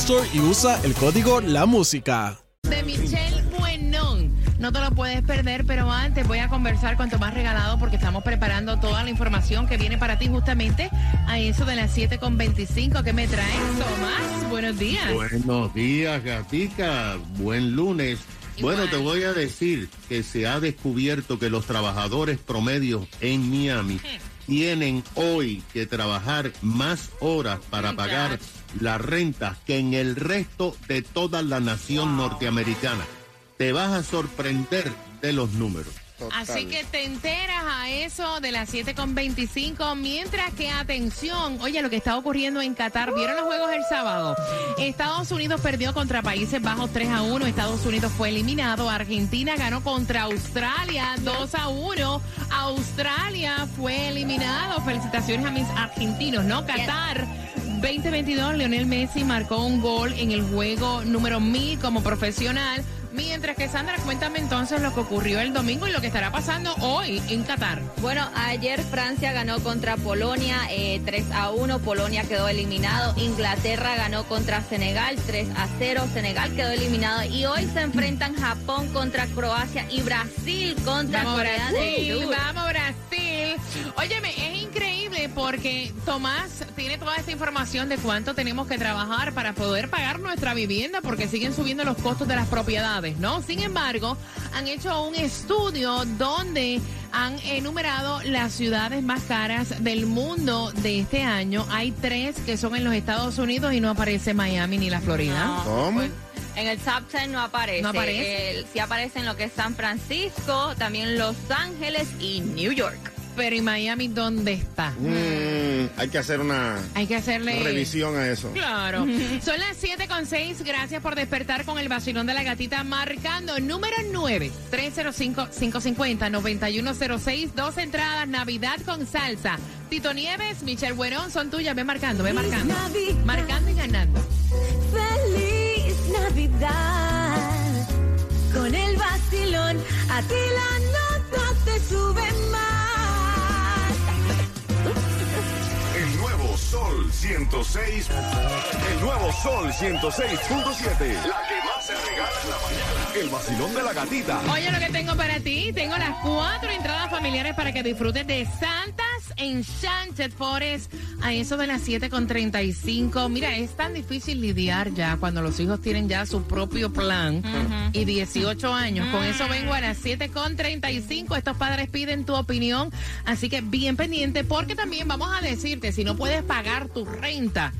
Store y usa el código La Música. De Michelle Buenón. No te lo puedes perder, pero antes voy a conversar con Tomás Regalado porque estamos preparando toda la información que viene para ti justamente a eso de las 7.25 que me traes, Tomás. Buenos días. Buenos días, gatica. Buen lunes. Igual. Bueno, te voy a decir que se ha descubierto que los trabajadores promedios en Miami tienen hoy que trabajar más horas para pagar la renta que en el resto de toda la nación norteamericana. Te vas a sorprender de los números. Así que te enteras a eso de las 7.25, mientras que atención, oye, lo que está ocurriendo en Qatar, ¿vieron los juegos el sábado? Estados Unidos perdió contra Países Bajos 3 a 1, Estados Unidos fue eliminado, Argentina ganó contra Australia 2 a 1, Australia fue eliminado, felicitaciones a mis argentinos, ¿no? Qatar. 2022, Lionel Messi marcó un gol en el juego número 1000 como profesional. Mientras que Sandra, cuéntame entonces lo que ocurrió el domingo y lo que estará pasando hoy en Qatar. Bueno, ayer Francia ganó contra Polonia eh, 3 a 1, Polonia quedó eliminado, Inglaterra ganó contra Senegal 3 a 0, Senegal quedó eliminado y hoy se enfrentan Japón contra Croacia y Brasil contra Vamos Corea Brasil, del Sur. vamos Brasil. Óyeme, porque Tomás tiene toda esta información de cuánto tenemos que trabajar para poder pagar nuestra vivienda porque siguen subiendo los costos de las propiedades, ¿no? Sin embargo, han hecho un estudio donde han enumerado las ciudades más caras del mundo de este año. Hay tres que son en los Estados Unidos y no aparece Miami ni la Florida. No. ¿Cómo? En el top 10 no aparece. No aparece. Eh, sí aparece en lo que es San Francisco, también Los Ángeles y New York. Pero ¿y Miami dónde está? Mm, hay que hacer una Hay que hacerle... revisión a eso. Claro. Son las 7 con 6. Gracias por despertar con el vacilón de la gatita marcando número 9. 305-550-9106. Dos entradas. Navidad con salsa. Tito Nieves, Michelle Buenón son tuyas. Ve marcando, ve marcando. Navidad. Marcando y ganando. Feliz Navidad. Con el vacilón, a ti la nota te sube Sol 106. El nuevo Sol 106.7. La que más se regala en la mañana. El vacilón de la gatita. Oye, lo que tengo para ti, tengo las cuatro entradas familiares para que disfrutes de Santas Enchanted Forest a eso de las 7 con 35. Mira, es tan difícil lidiar ya cuando los hijos tienen ya su propio plan y 18 años. Con eso vengo a las 7 con 35. Estos padres piden tu opinión, así que bien pendiente porque también vamos a decirte si no puedes pagar tu renta.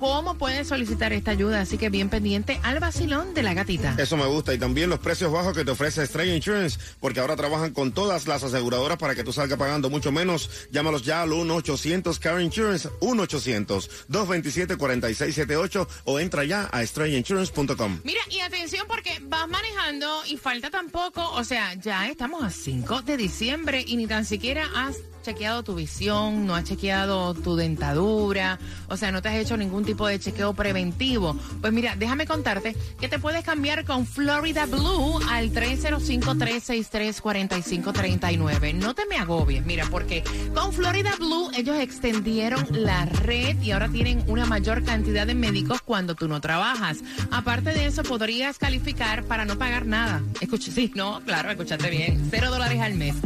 ¿Cómo puedes solicitar esta ayuda? Así que bien pendiente al vacilón de la gatita. Eso me gusta. Y también los precios bajos que te ofrece Estrella Insurance, porque ahora trabajan con todas las aseguradoras para que tú salgas pagando mucho menos. Llámalos ya al 1-800-CAR Insurance, 1-800-227-4678 o entra ya a estrellainsurance.com. Mira, y atención porque vas manejando y falta tampoco, o sea, ya estamos a 5 de diciembre y ni tan siquiera has chequeado tu visión, no has chequeado tu dentadura, o sea, no te has hecho ningún tipo de chequeo preventivo, pues mira, déjame contarte que te puedes cambiar con Florida Blue al 305-363-4539. No te me agobies, mira, porque con Florida Blue ellos extendieron la red y ahora tienen una mayor cantidad de médicos cuando tú no trabajas. Aparte de eso, podrías calificar para no pagar nada. Escucha, sí, no, claro, escúchate bien. Cero dólares al mes.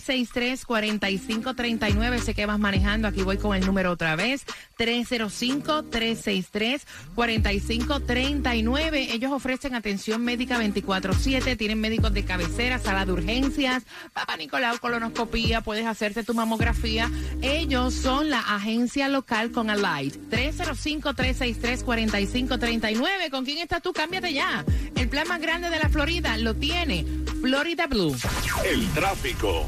305-363-4539. Sé que vas manejando. Aquí voy con el número otra vez. 305-363-4539. Ellos ofrecen atención médica 24-7. Tienen médicos de cabecera, sala de urgencias, papá Nicolau, colonoscopía. Puedes hacerte tu mamografía. Ellos son la agencia local con Alight. 305-363-4539. ¿Con quién estás tú? Cámbiate ya. El plan más grande de la Florida lo tiene Florida Blue. El tráfico.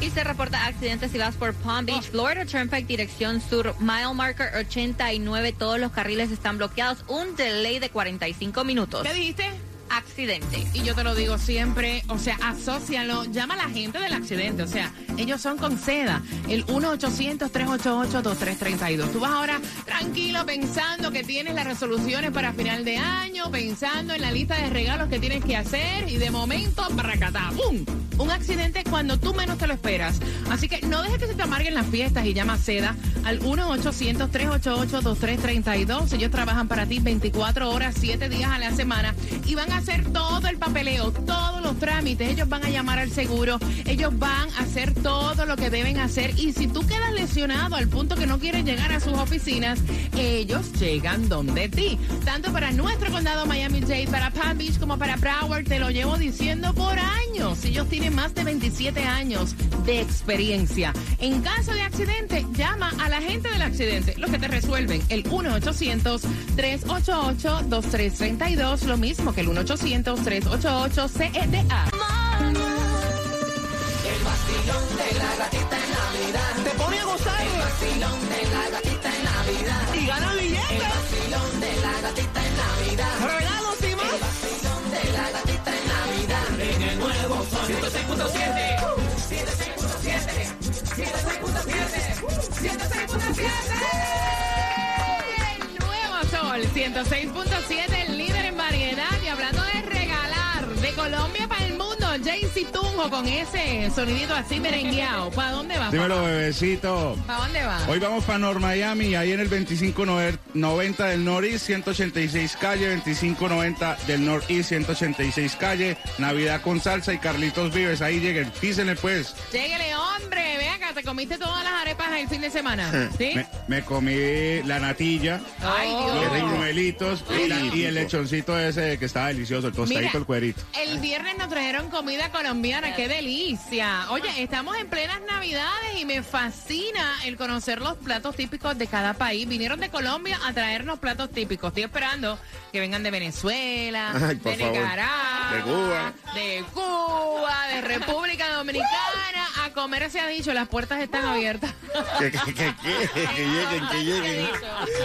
Y se reporta accidentes si vas por Palm Beach, Florida Turnpike, dirección sur, mile marker 89. Todos los carriles están bloqueados. Un delay de 45 minutos. ¿Qué dijiste? Accidente. Y yo te lo digo siempre, o sea, asócialo, llama a la gente del accidente, o sea, ellos son con seda, el 1-800-388-2332. Tú vas ahora tranquilo pensando que tienes las resoluciones para final de año, pensando en la lista de regalos que tienes que hacer y de momento, barracatá, ¡pum! Un accidente cuando tú menos te lo esperas. Así que no dejes que se te amarguen las fiestas y llama a seda al 1-800-388-2332. Ellos trabajan para ti 24 horas, 7 días a la semana y van a hacer todo el papeleo, todos los trámites. Ellos van a llamar al seguro, ellos van a hacer todo lo que deben hacer. Y si tú quedas lesionado al punto que no quieres llegar a sus oficinas, ellos llegan donde ti. Tanto para nuestro condado Miami-Dade, para Palm Beach como para Broward, te lo llevo diciendo por años. Ellos tienen más de 27 años de experiencia. En caso de accidente, llama a la gente del accidente, lo que te resuelven. El 1-800-388-2332, lo mismo que el 1-800-388-CEDA. Te pone a gozar. El vacilón de la gatita en Navidad. Y gana billetes. El vacilón de la gatita en Navidad. Regalos y más. El vacilón de la gatita en Navidad. En el nuevo Sol 106.7. 106.7. 106.7. 106.7. El nuevo Sol 106.7, el líder en variedad. Y hablando de de Colombia para el mundo, Jaycee Tunjo con ese sonidito así merengueado. ¿Para dónde va? Dímelo, bebecito. ¿Para dónde va? Hoy vamos para North Miami, ahí en el 2590 del Northeast, 186 calle, 2590 del Northeast, 186 calle, Navidad con salsa y Carlitos Vives. Ahí lleguen, písenle pues. Lléguele, hombre. Te comiste todas las arepas el fin de semana. ¿Sí? Me, me comí la natilla, Ay, los Dios. rumelitos y, la- y el lechoncito ese que estaba delicioso, el tostadito, Mira, el cuerito. El viernes nos trajeron comida colombiana, qué delicia. Oye, estamos en plenas navidades y me fascina el conocer los platos típicos de cada país. Vinieron de Colombia a traernos platos típicos. Estoy esperando que vengan de Venezuela, Ay, por de favor. Nicaragua, De Cuba. de Cuba, de República Dominicana. Comer se ha dicho, las puertas están abiertas. Que, que, que, que, que lleguen, que lleguen.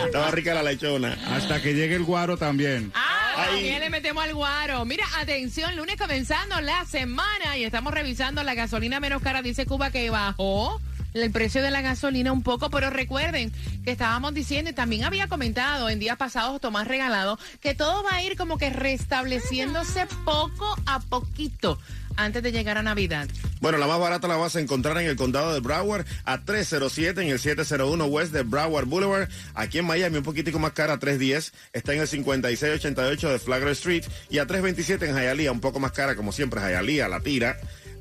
Estaba rica la lechona. Hasta que llegue el guaro también. Ah, también le metemos al guaro. Mira, atención, lunes comenzando la semana y estamos revisando la gasolina menos cara. Dice Cuba que bajó el precio de la gasolina un poco, pero recuerden que estábamos diciendo y también había comentado en días pasados Tomás Regalado que todo va a ir como que restableciéndose poco a poquito antes de llegar a Navidad. Bueno, la más barata la vas a encontrar en el condado de Broward a 307 en el 701 West de Broward Boulevard. Aquí en Miami un poquitico más cara a 310. Está en el 5688 de Flagler Street y a 327 en Hialeah, un poco más cara como siempre Hialeah, la tira.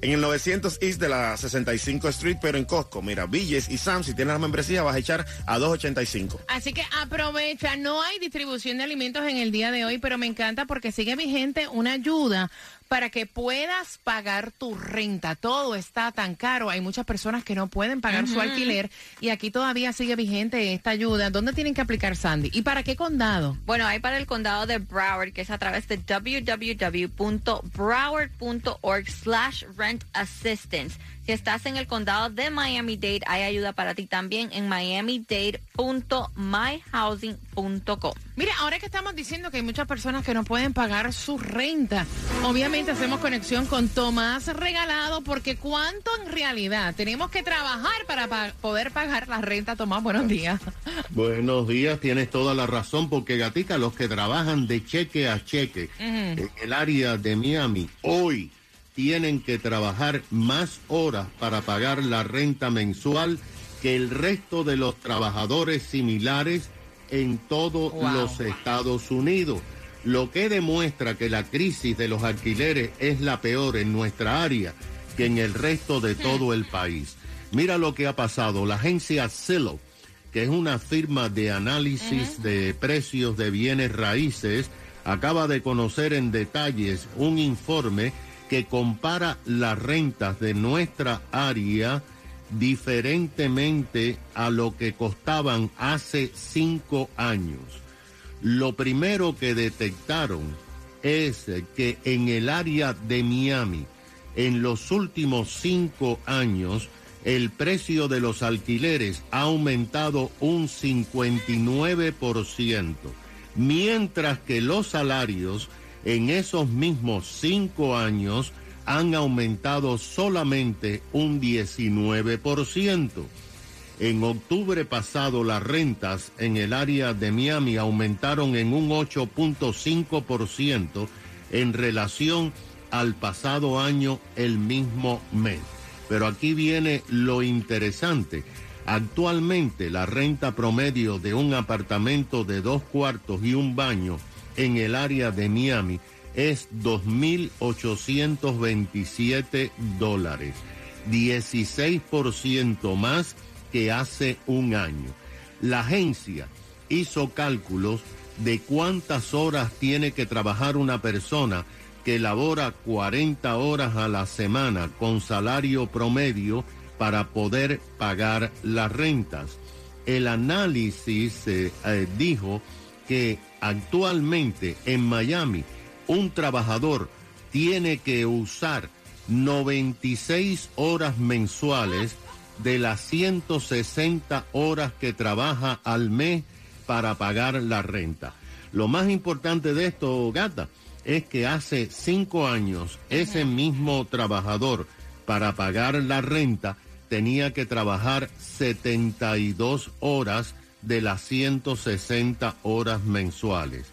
En el 900 East de la 65 Street, pero en Costco. Mira, Villes y Sam, si tienes la membresía, vas a echar a 285. Así que aprovecha, no hay distribución de alimentos en el día de hoy, pero me encanta porque sigue vigente una ayuda para que puedas pagar tu renta. Todo está tan caro, hay muchas personas que no pueden pagar su alquiler y aquí todavía sigue vigente esta ayuda. ¿Dónde tienen que aplicar Sandy? ¿Y para qué condado? Bueno, hay para el condado de Broward, que es a través de www.broward.org slash rent assistance. Si estás en el condado de Miami-Dade, hay ayuda para ti también en miamidade.myhousing.com. Mira, ahora que estamos diciendo que hay muchas personas que no pueden pagar su renta, obviamente hacemos conexión con Tomás Regalado, porque ¿cuánto en realidad tenemos que trabajar para pa- poder pagar la renta? Tomás, buenos días. Buenos días, tienes toda la razón, porque Gatica, los que trabajan de cheque a cheque en el área de Miami, hoy tienen que trabajar más horas para pagar la renta mensual que el resto de los trabajadores similares en todos Wow. los Estados Unidos. Lo que demuestra que la crisis de los alquileres es la peor en nuestra área que en el resto de todo el país. Mira lo que ha pasado. La agencia Zillow que es una firma de análisis de precios de bienes raíces, acaba de conocer en detalles un informe que compara las rentas de nuestra área diferentemente a lo que costaban hace cinco años. Lo primero que detectaron es que en el área de Miami, en los últimos cinco años, el precio de los alquileres ha aumentado un 59%, mientras que los salarios en esos mismos cinco años han aumentado solamente un 19%. En octubre pasado las rentas en el área de Miami aumentaron en un 8.5% en relación al pasado año el mismo mes. Pero aquí viene lo interesante. Actualmente la renta promedio de un apartamento de dos cuartos y un baño en el área de Miami es 2.827 dólares, 16% más que hace un año. La agencia hizo cálculos de cuántas horas tiene que trabajar una persona que labora 40 horas a la semana con salario promedio para poder pagar las rentas. El análisis eh, eh, dijo que actualmente en Miami un trabajador tiene que usar 96 horas mensuales de las 160 horas que trabaja al mes para pagar la renta. Lo más importante de esto, gata, es que hace cinco años ese mismo trabajador para pagar la renta tenía que trabajar 72 horas de las 160 horas mensuales.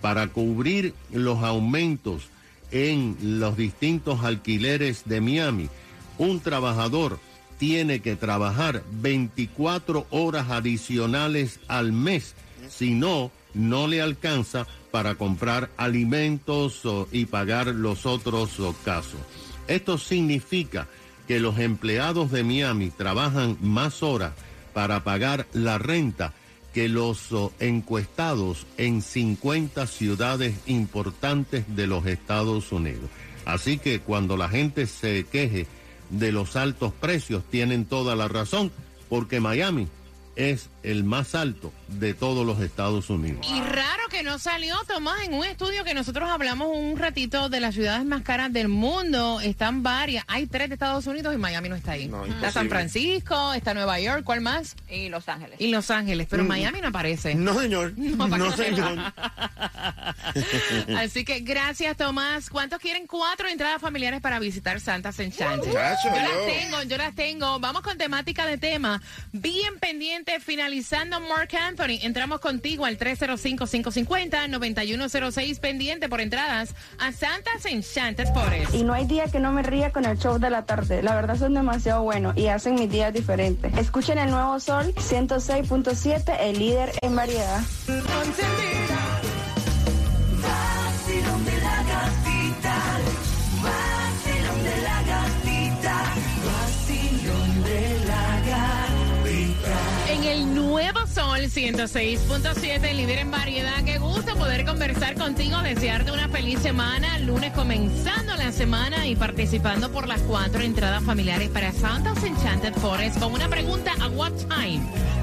Para cubrir los aumentos en los distintos alquileres de Miami, un trabajador tiene que trabajar 24 horas adicionales al mes, si no, no le alcanza para comprar alimentos y pagar los otros casos. Esto significa que los empleados de Miami trabajan más horas para pagar la renta que los o, encuestados en 50 ciudades importantes de los Estados Unidos. Así que cuando la gente se queje de los altos precios, tienen toda la razón, porque Miami es el más alto de todos los Estados Unidos. Y raro que no salió, Tomás, en un estudio que nosotros hablamos un ratito de las ciudades más caras del mundo. Están varias. Hay tres de Estados Unidos y Miami no está ahí. No, está. San Francisco, está Nueva York, ¿cuál más? Y Los Ángeles. Y Los Ángeles, pero Mm. Miami no aparece. No, señor. No, No, señor. Así que gracias, Tomás. ¿Cuántos quieren cuatro entradas familiares para visitar Santas Enchanted? Chacho, yo las tengo, yo las tengo. Vamos con temática de tema. Bien pendiente, finalizando Mark Anthony. Entramos contigo al 305-550-9106 pendiente por entradas a Santas Enchanted Forest. Y no hay día que no me ría con el show de la tarde. La verdad son demasiado buenos y hacen mis días diferentes. Escuchen el nuevo Sol 106.7, el líder en variedad. Nuevo Sol 106.7, líder en variedad. Qué gusto poder conversar contigo, desearte una feliz semana. Lunes comenzando la semana y participando por las cuatro entradas familiares para Santa's Enchanted Forest con una pregunta: ¿a what time?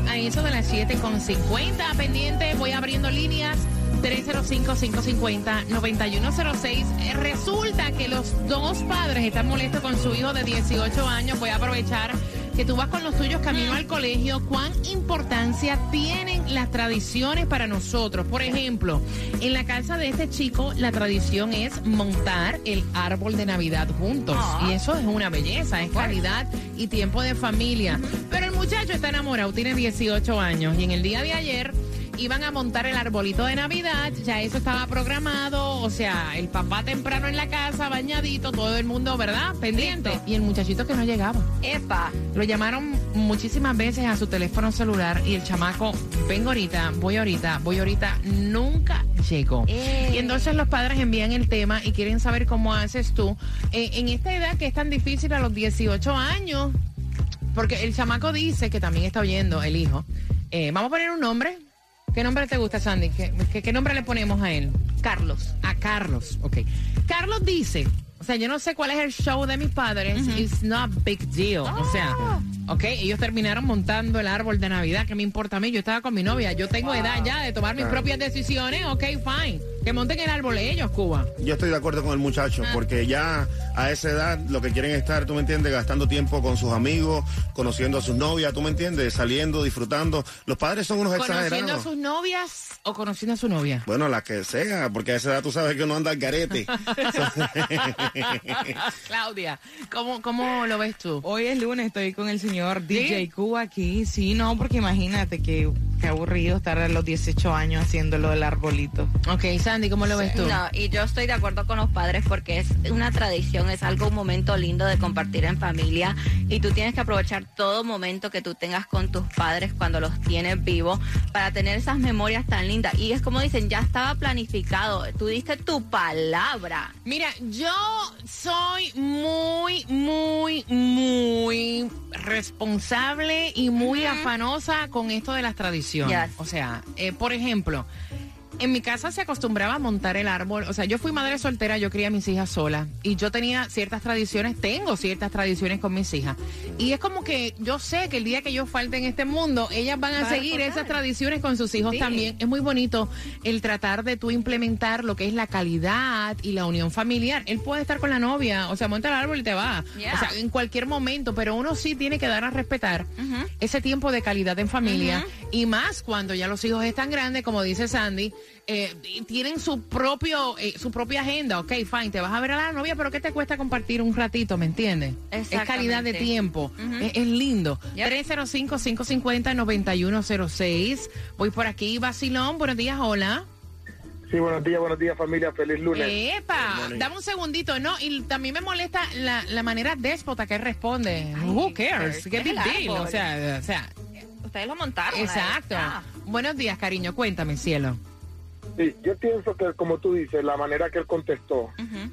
A eso de las 7.50 pendiente, voy abriendo líneas. 305-550-9106. Eh, Resulta que los dos padres están molestos con su hijo de 18 años. Voy a aprovechar que tú vas con los tuyos camino al colegio, ¿cuán importancia tienen las tradiciones para nosotros? Por ejemplo, en la casa de este chico, la tradición es montar el árbol de Navidad juntos. Y eso es una belleza, es calidad y tiempo de familia. Pero el muchacho está enamorado, tiene 18 años y en el día de ayer iban a montar el arbolito de Navidad, ya eso estaba programado, o sea, el papá temprano en la casa, bañadito, todo el mundo, ¿verdad? Pendiente. Y el muchachito que no llegaba. Epa. Lo llamaron muchísimas veces a su teléfono celular y el chamaco, vengo ahorita, voy ahorita, voy ahorita, nunca llegó. Eh. Y entonces los padres envían el tema y quieren saber cómo haces tú eh, en esta edad que es tan difícil a los 18 años. Porque el chamaco dice que también está oyendo el hijo. Eh, Vamos a poner un nombre. ¿Qué nombre te gusta, Sandy? ¿Qué, qué, qué nombre le ponemos a él? Carlos. A Carlos, ok. Carlos dice, o sea, yo no sé cuál es el show de mis padres. It's not big deal. O sea, ok, ellos terminaron montando el árbol de Navidad. ¿Qué me importa a mí? Yo estaba con mi novia. Yo tengo edad ya de tomar mis propias decisiones. Ok, fine. Que monten el árbol ellos, Cuba. Yo estoy de acuerdo con el muchacho, porque ya a esa edad lo que quieren es estar, tú me entiendes, gastando tiempo con sus amigos, conociendo a sus novias, tú me entiendes, saliendo, disfrutando. Los padres son unos ¿Conociendo a exagerados. sus novias o conociendo a su novia? Bueno, la que sea, porque a esa edad tú sabes que uno anda al garete. Claudia, ¿cómo, ¿cómo lo ves tú? Hoy es lunes, estoy con el señor DJ Cuba aquí. Sí, no, porque imagínate que, que aburrido estar a los 18 años haciéndolo del arbolito. Ok, Sandy, ¿cómo lo ves tú? No, y yo estoy de acuerdo con los padres porque es una tradición, es algo, un momento lindo de compartir en familia y tú tienes que aprovechar todo momento que tú tengas con tus padres cuando los tienes vivos para tener esas memorias tan lindas. Y es como dicen, ya estaba planificado, tú diste tu palabra. Mira, yo soy muy, muy, muy responsable y muy afanosa con esto de las tradiciones. Yes. O sea, eh, por ejemplo, en mi casa se acostumbraba a montar el árbol. O sea, yo fui madre soltera, yo crié a mis hijas sola. Y yo tenía ciertas tradiciones, tengo ciertas tradiciones con mis hijas. Y es como que yo sé que el día que yo falte en este mundo, ellas van a seguir esas tradiciones con sus hijos Sí. también. Es muy bonito el tratar de tú implementar lo que es la calidad y la unión familiar. Él puede estar con la novia, o sea, monta el árbol y te va. Yeah. O sea, en cualquier momento, pero uno sí tiene que dar a respetar ese tiempo de calidad en familia y más cuando ya los hijos están grandes, como dice Sandy. Eh, tienen su propio eh, su propia agenda, ok, fine, te vas a ver a la novia, pero ¿qué te cuesta compartir un ratito, me entiendes? Es calidad de tiempo, Ujú. es, es lindo. Yep. 305-550-9106. Voy por aquí, Basilón, buenos días, hola. Sí, buenos días, buenos días familia, feliz lunes. Epa, dame un segundito, ¿no? Y también me molesta la, la manera déspota que responde. Who cares? ¿qué ¿Qué es big deal? O sea, o sea, Ustedes lo montaron. exacto. Ah. Buenos días, cariño, cuéntame, cielo. Sí, yo pienso que como tú dices, la manera que él contestó,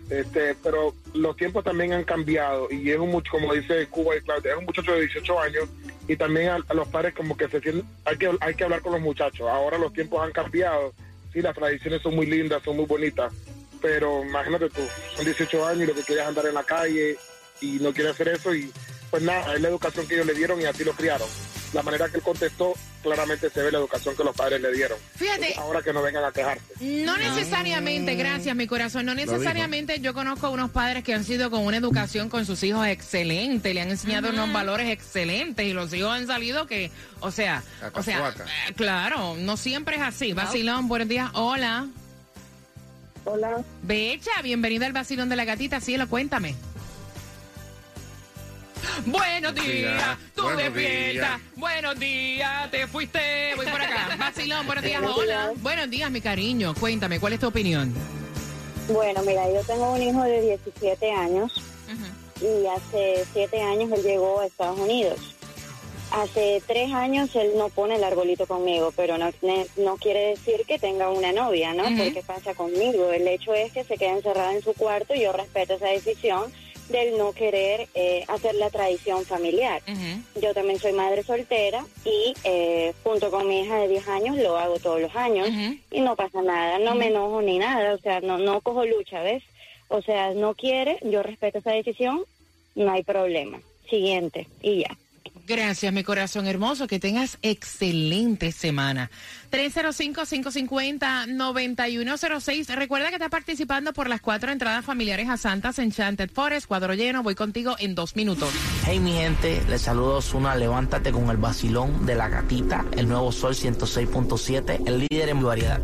este, pero los tiempos también han cambiado y es un mucho, como dice Cuba y Claudia, es un muchacho de 18 años y también a, a los padres como que se sienten, hay que, hay que hablar con los muchachos. Ahora los tiempos han cambiado, sí, las tradiciones son muy lindas, son muy bonitas, pero imagínate tú, son 18 años y lo que quieres es andar en la calle y no quiere hacer eso y pues nada, es la educación que ellos le dieron y así lo criaron. La manera que él contestó, claramente se ve la educación que los padres le dieron. Fíjate. Ahora que no vengan a quejarse. No necesariamente, gracias mi corazón, no necesariamente yo conozco unos padres que han sido con una educación con sus hijos excelente, le han enseñado unos valores excelentes y los hijos han salido que, o sea, o sea, eh, claro, no siempre es así. Vacilón, buenos días, hola. Hola. Becha, bienvenida al vacilón de la gatita, cielo, cuéntame. Buenos días, tú despierta. Buenos días, te fuiste. Voy por acá. Vacilón, buenos días, Buenos hola. días. Buenos días, mi cariño. Cuéntame, ¿cuál es tu opinión? Bueno, mira, yo tengo un hijo de 17 años y hace 7 años él llegó a Estados Unidos. Hace 3 años él no pone el arbolito conmigo, pero no, no quiere decir que tenga una novia, ¿no? Porque pasa conmigo. El hecho es que se queda encerrada en su cuarto y yo respeto esa decisión del no querer eh, hacer la tradición familiar. Yo también soy madre soltera y eh, junto con mi hija de 10 años lo hago todos los años y no pasa nada, no me enojo ni nada, o sea, no, no cojo lucha, ¿ves? O sea, no quiere, yo respeto esa decisión, no hay problema. Siguiente, y ya. Gracias, mi corazón hermoso. Que tengas excelente semana. 305-550-9106. Recuerda que estás participando por las cuatro entradas familiares a Santas Enchanted Forest. Cuadro lleno. Voy contigo en dos minutos. Hey mi gente, les saludo Osuna, levántate con el vacilón de la gatita, el nuevo Sol 106.7, el líder en variedad.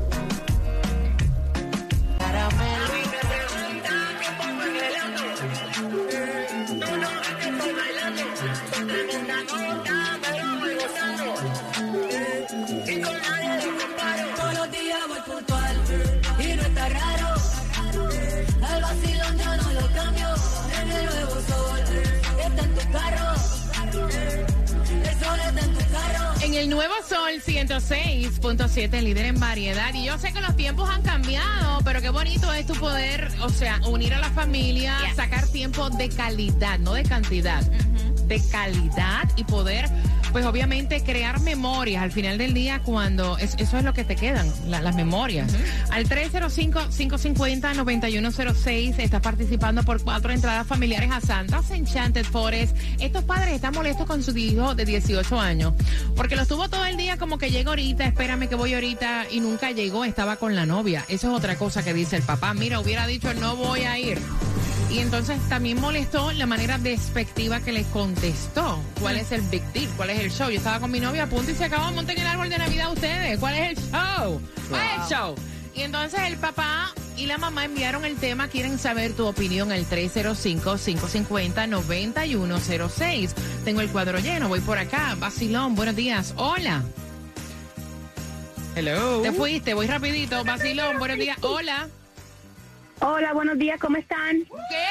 En el nuevo Sol 106.7, líder en variedad. Y yo sé que los tiempos han cambiado, pero qué bonito es tu poder, o sea, unir a la familia, sacar tiempo de calidad, no de cantidad, de calidad y poder, pues obviamente crear memorias al final del día cuando es- eso es lo que te quedan, la- las memorias. Al 305-550-9106 estás participando por cuatro entradas familiares a Santas Enchanted Forest. Estos padres están molestos con su hijo de 18 años porque lo estuvo todo el día como que llega ahorita, espérame que voy ahorita y nunca llegó, estaba con la novia. Eso es otra cosa que dice el papá. Mira, hubiera dicho no voy a ir. Y entonces también molestó la manera despectiva que le contestó. ¿Cuál es el big deal? ¿Cuál es el show? Yo estaba con mi novia a punto y se acabó. Monten el árbol de Navidad ustedes. ¿Cuál es el show? ¿Cuál es el show? Y entonces el papá y la mamá enviaron el tema. Quieren saber tu opinión al 305-550-9106. Tengo el cuadro lleno. Voy por acá. Vacilón, buenos días. Hola. Hello. Te fuiste. Voy rapidito. Vacilón, buenos días. Hola. Hola, buenos días, ¿cómo están? ¿Qué?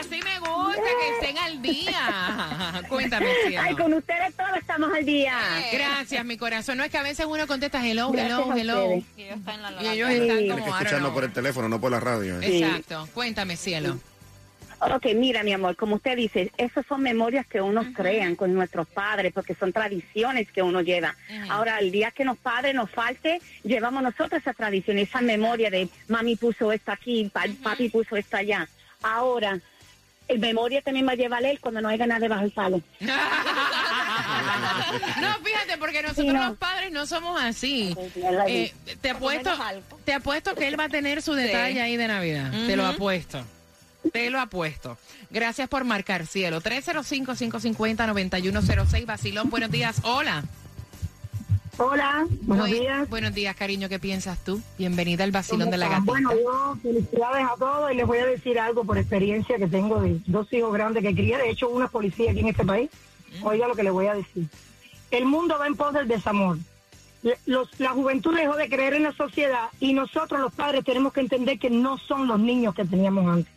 Así me gusta que estén al día. Cuéntame, cielo. Ay, con ustedes todos estamos al día. Gracias, mi corazón. No es que a veces uno contesta hello, Gracias hello, hello. Y ellos están en la Y ellos Sí. están Tienes como que know. por el teléfono, no por la radio. ¿eh? Exacto. Cuéntame, cielo. Ok, mira, mi amor, como usted dice, esas son memorias que uno crean con nuestros padres, porque son tradiciones que uno lleva. Ahora, el día que los padres nos falte, llevamos nosotros esa tradición, esa memoria de mami puso esto aquí, pa- papi puso esto allá. Ahora, el memoria también va a llevar él cuando no haya nada debajo del palo. No, fíjate, porque nosotros Sí, no. los padres no somos así. Eh, te apuesto, te apuesto que él va a tener su detalle ahí de Navidad. Te lo apuesto. Te lo apuesto. Gracias por marcar, cielo. 305-550-9106. Basilón, buenos días. Hola. Hola, buenos Buen- días. Buenos días, cariño. ¿Qué piensas tú? Bienvenida al Basilón de la ¿Cómo Gatita. Bueno, yo felicidades a todos y les voy a decir algo por experiencia que tengo de dos hijos grandes que crié. De hecho, una policía aquí en este país. Oiga lo que les voy a decir. El mundo va en pos del desamor. Le- Los, la juventud dejó de creer en la sociedad y nosotros los padres tenemos que entender que no son los niños que teníamos antes.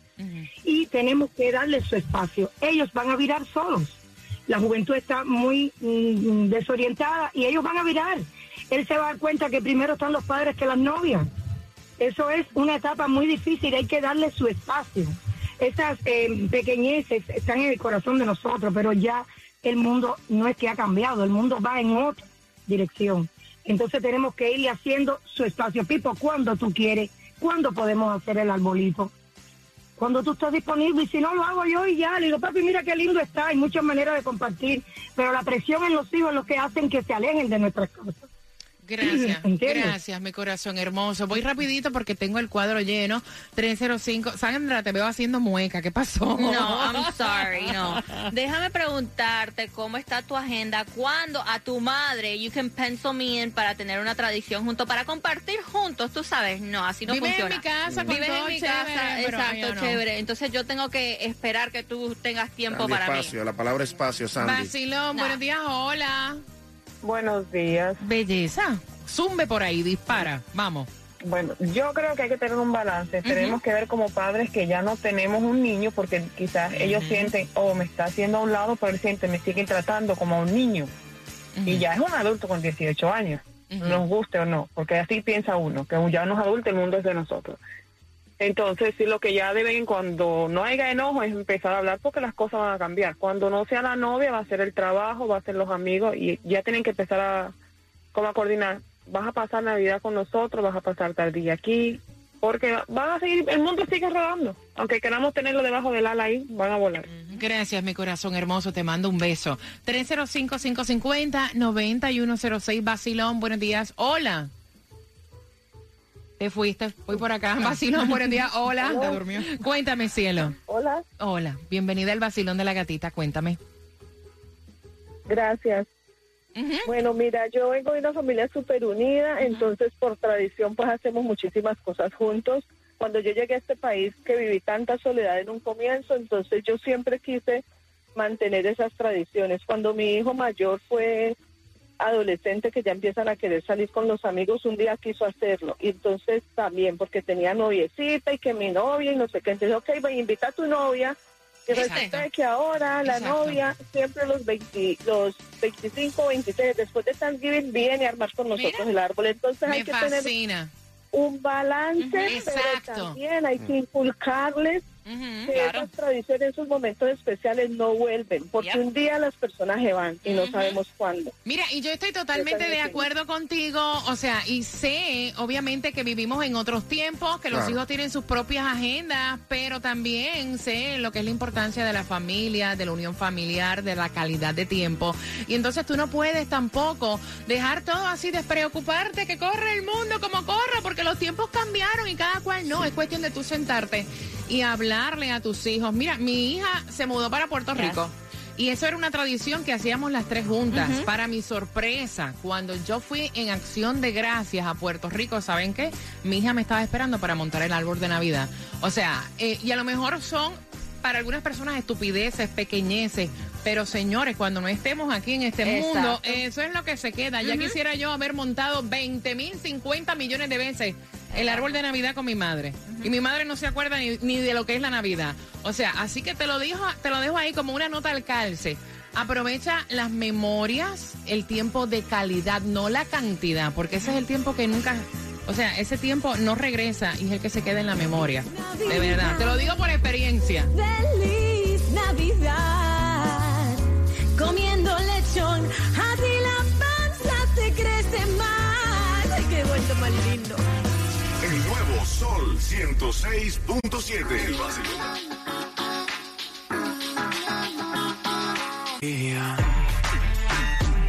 Y tenemos que darles su espacio. Ellos van a virar solos. La juventud está muy mm, desorientada y ellos van a virar. Él se va a dar cuenta que primero están los padres que las novias. Eso es una etapa muy difícil, hay que darle su espacio. Esas eh, pequeñeces están en el corazón de nosotros, pero ya el mundo no es que ha cambiado, el mundo va en otra dirección. Entonces tenemos que irle haciendo su espacio. Pipo, ¿cuándo tú quieres? ¿Cuándo podemos hacer el arbolito? Cuando tú estás disponible, y si no lo hago yo y ya, le digo, papi, mira qué lindo está, hay muchas maneras de compartir, pero la presión en los hijos es lo que hacen que se alejen de nuestras casas. Gracias, ¿Entiendes? gracias, mi corazón hermoso. Voy rapidito porque tengo el cuadro lleno. 305. Sandra, te veo haciendo mueca. ¿Qué pasó? No, I'm sorry, no. Déjame preguntarte cómo está tu agenda. ¿Cuándo a tu madre you can pencil me in para tener una tradición junto, para compartir juntos? Tú sabes, no, así no Vives en funciona. mi casa con Vives todo en mi chévere, casa, pero exacto, no. chévere. Entonces yo tengo que esperar que tú tengas tiempo Sandy, para mí. espacio, la palabra espacio, Sandy. Vacilón, buenos días, hola. Buenos días. Belleza. Zumbe por ahí, dispara. Vamos. Bueno, yo creo que hay que tener un balance. Tenemos que ver como padres que ya no tenemos un niño porque quizás ellos sienten, oh, me está haciendo a un lado, pero él siente, me siguen tratando como a un niño. Y ya es un adulto con 18 años, nos guste o no, porque así piensa uno, que ya no es adulto, el mundo es de nosotros. Entonces, sí, lo que ya deben, cuando no haya enojo, es empezar a hablar porque las cosas van a cambiar. Cuando no sea la novia, va a ser el trabajo, va a ser los amigos y ya tienen que empezar a, como a coordinar. Vas a pasar Navidad con nosotros, vas a pasar tal día aquí, porque van a seguir, el mundo sigue rodando. Aunque queramos tenerlo debajo del ala ahí, van a volar. Gracias, mi corazón hermoso. Te mando un beso. 305-550-9106. Basilón, buenos días. Hola. Te fuiste. Voy por acá. Basilón, buenos días. Hola. Hola. Cuéntame, cielo. Hola, Hola. Bienvenida al Basilón de la Gatita. Cuéntame. gracias. Bueno, mira, yo vengo de una familia súper unida, entonces por tradición pues hacemos muchísimas cosas juntos. Cuando yo llegué a este país que viví tanta soledad en un comienzo, entonces yo siempre quise mantener esas tradiciones. Cuando mi hijo mayor fue adolescente que ya empiezan a querer salir con los amigos, un día quiso hacerlo. Y entonces también, porque tenía noviecita y que mi novia y no sé qué. Entonces, ok, va, invita a tu novia. Y resulta de que ahora la Exacto. novia, siempre los, 20, los 25, 26, después de Thanksgiving, viene a armar con nosotros Mira. el árbol. Entonces hay que tener un balance, pero también hay que inculcarles que claro. esas tradiciones, esos momentos especiales no vuelven, porque Yep. un día las personas se van y no sabemos cuándo. Mira, y yo estoy totalmente de acuerdo contigo, o sea, y sé, obviamente, que vivimos en otros tiempos, que los hijos tienen sus propias agendas, pero también sé lo que es la importancia de la familia, de la unión familiar, de la calidad de tiempo. Y entonces tú no puedes tampoco dejar todo así, despreocuparte, que corre el mundo como corra, porque los tiempos cambiaron y cada cual no. Es cuestión de tú sentarte y hablarle a tus hijos. Mira, mi hija se mudó para Puerto Rico. Y eso era una tradición que hacíamos las tres juntas. Para mi sorpresa, cuando yo fui en acción de gracias a Puerto Rico, ¿saben qué? Mi hija me estaba esperando para montar el árbol de Navidad. O sea, eh, y a lo mejor son para algunas personas estupideces, pequeñeces, pero señores, cuando no estemos aquí en este Exacto. mundo, eso es lo que se queda. Ya quisiera yo haber montado 20 mil, 50 millones de veces el árbol de Navidad con mi madre. Y mi madre no se acuerda ni, ni de lo que es la Navidad. O sea, así que te lo, dijo, te lo dejo ahí como una nota al calce. Aprovecha las memorias, el tiempo de calidad, no la cantidad, porque ese es el tiempo que nunca, o sea, ese tiempo no regresa y es el que se queda en la memoria. De verdad, te lo digo por experiencia. Feliz Navidad, lechón, a ti la panza te crece más. Ay, qué vuelto más lindo. El nuevo Sol 106.7. El vacilón.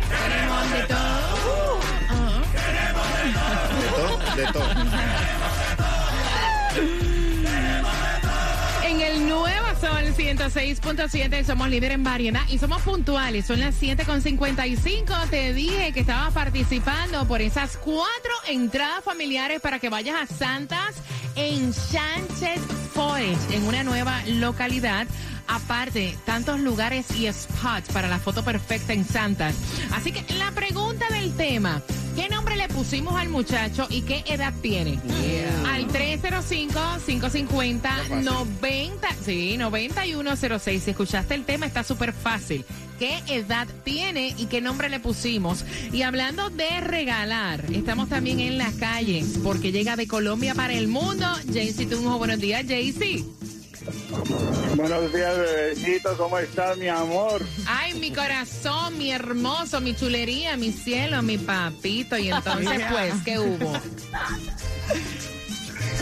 Tenemos de todo. Ajá. De todo. En 106.7 somos líder en variedad y somos puntuales. Son las 7.55. Te dije que estabas participando por esas cuatro entradas familiares para que vayas a Santas en Sánchez Forest, en una nueva localidad. Aparte, tantos lugares y spots para la foto perfecta en Santas. Así que la pregunta del tema, ¿qué nombre le pusimos al muchacho y qué edad tiene? Al 305-550-90, sí, 9106. Si escuchaste el tema, está súper fácil. ¿Qué edad tiene y qué nombre le pusimos? Y hablando de regalar, estamos también en la calle porque llega de Colombia para el mundo. Jaycee Tunjo, buenos días, Jaycee. Buenos días, bebecito, ¿cómo estás, mi amor? Ay, mi corazón, mi hermoso, mi chulería, mi cielo, mi papito. Y entonces, pues, ¿qué hubo?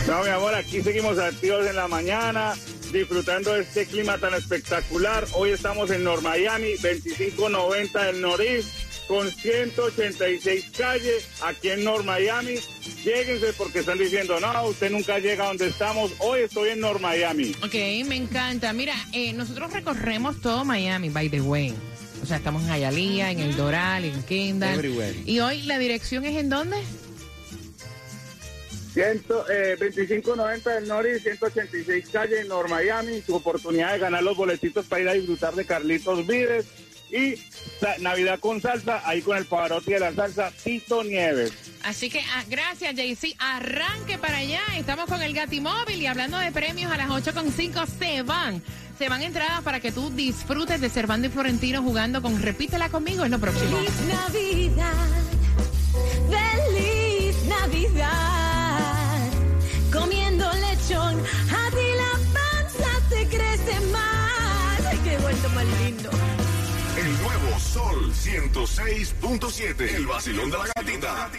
No, mi amor, aquí seguimos activos en la mañana, disfrutando de este clima tan espectacular. Hoy estamos en Nor Miami, 2590 del Norís, con 186 calles aquí en Nor Miami. Lléguense porque están diciendo, no, usted nunca llega a donde estamos. Hoy estoy en Nor Miami. Ok, me encanta. Mira, eh, nosotros recorremos todo Miami, by the way. O sea, estamos en Hialeah, en El Doral, en Kendall. Everywhere. Y hoy la dirección es en dónde? 100, eh, 2590 del Norris, 186 calle en Nor Miami. Su oportunidad de ganar los boletitos para ir a disfrutar de Carlitos Vives. Y Navidad con salsa, ahí con el Pavarotti de la salsa, Tito Nieves. Así que ah, gracias, JC. Arranque para allá. Estamos con el Gatimóvil y hablando de premios a las 8.5 se van. Se van entradas para que tú disfrutes de Cervando y Florentino jugando con Repítela conmigo. Es lo próximo. Feliz Navidad, feliz Navidad, comiendo lechón, a ti la panza te crece más. Ay, qué vuelto más lindo. El nuevo Sol 106.7. El vacilón de la gatita.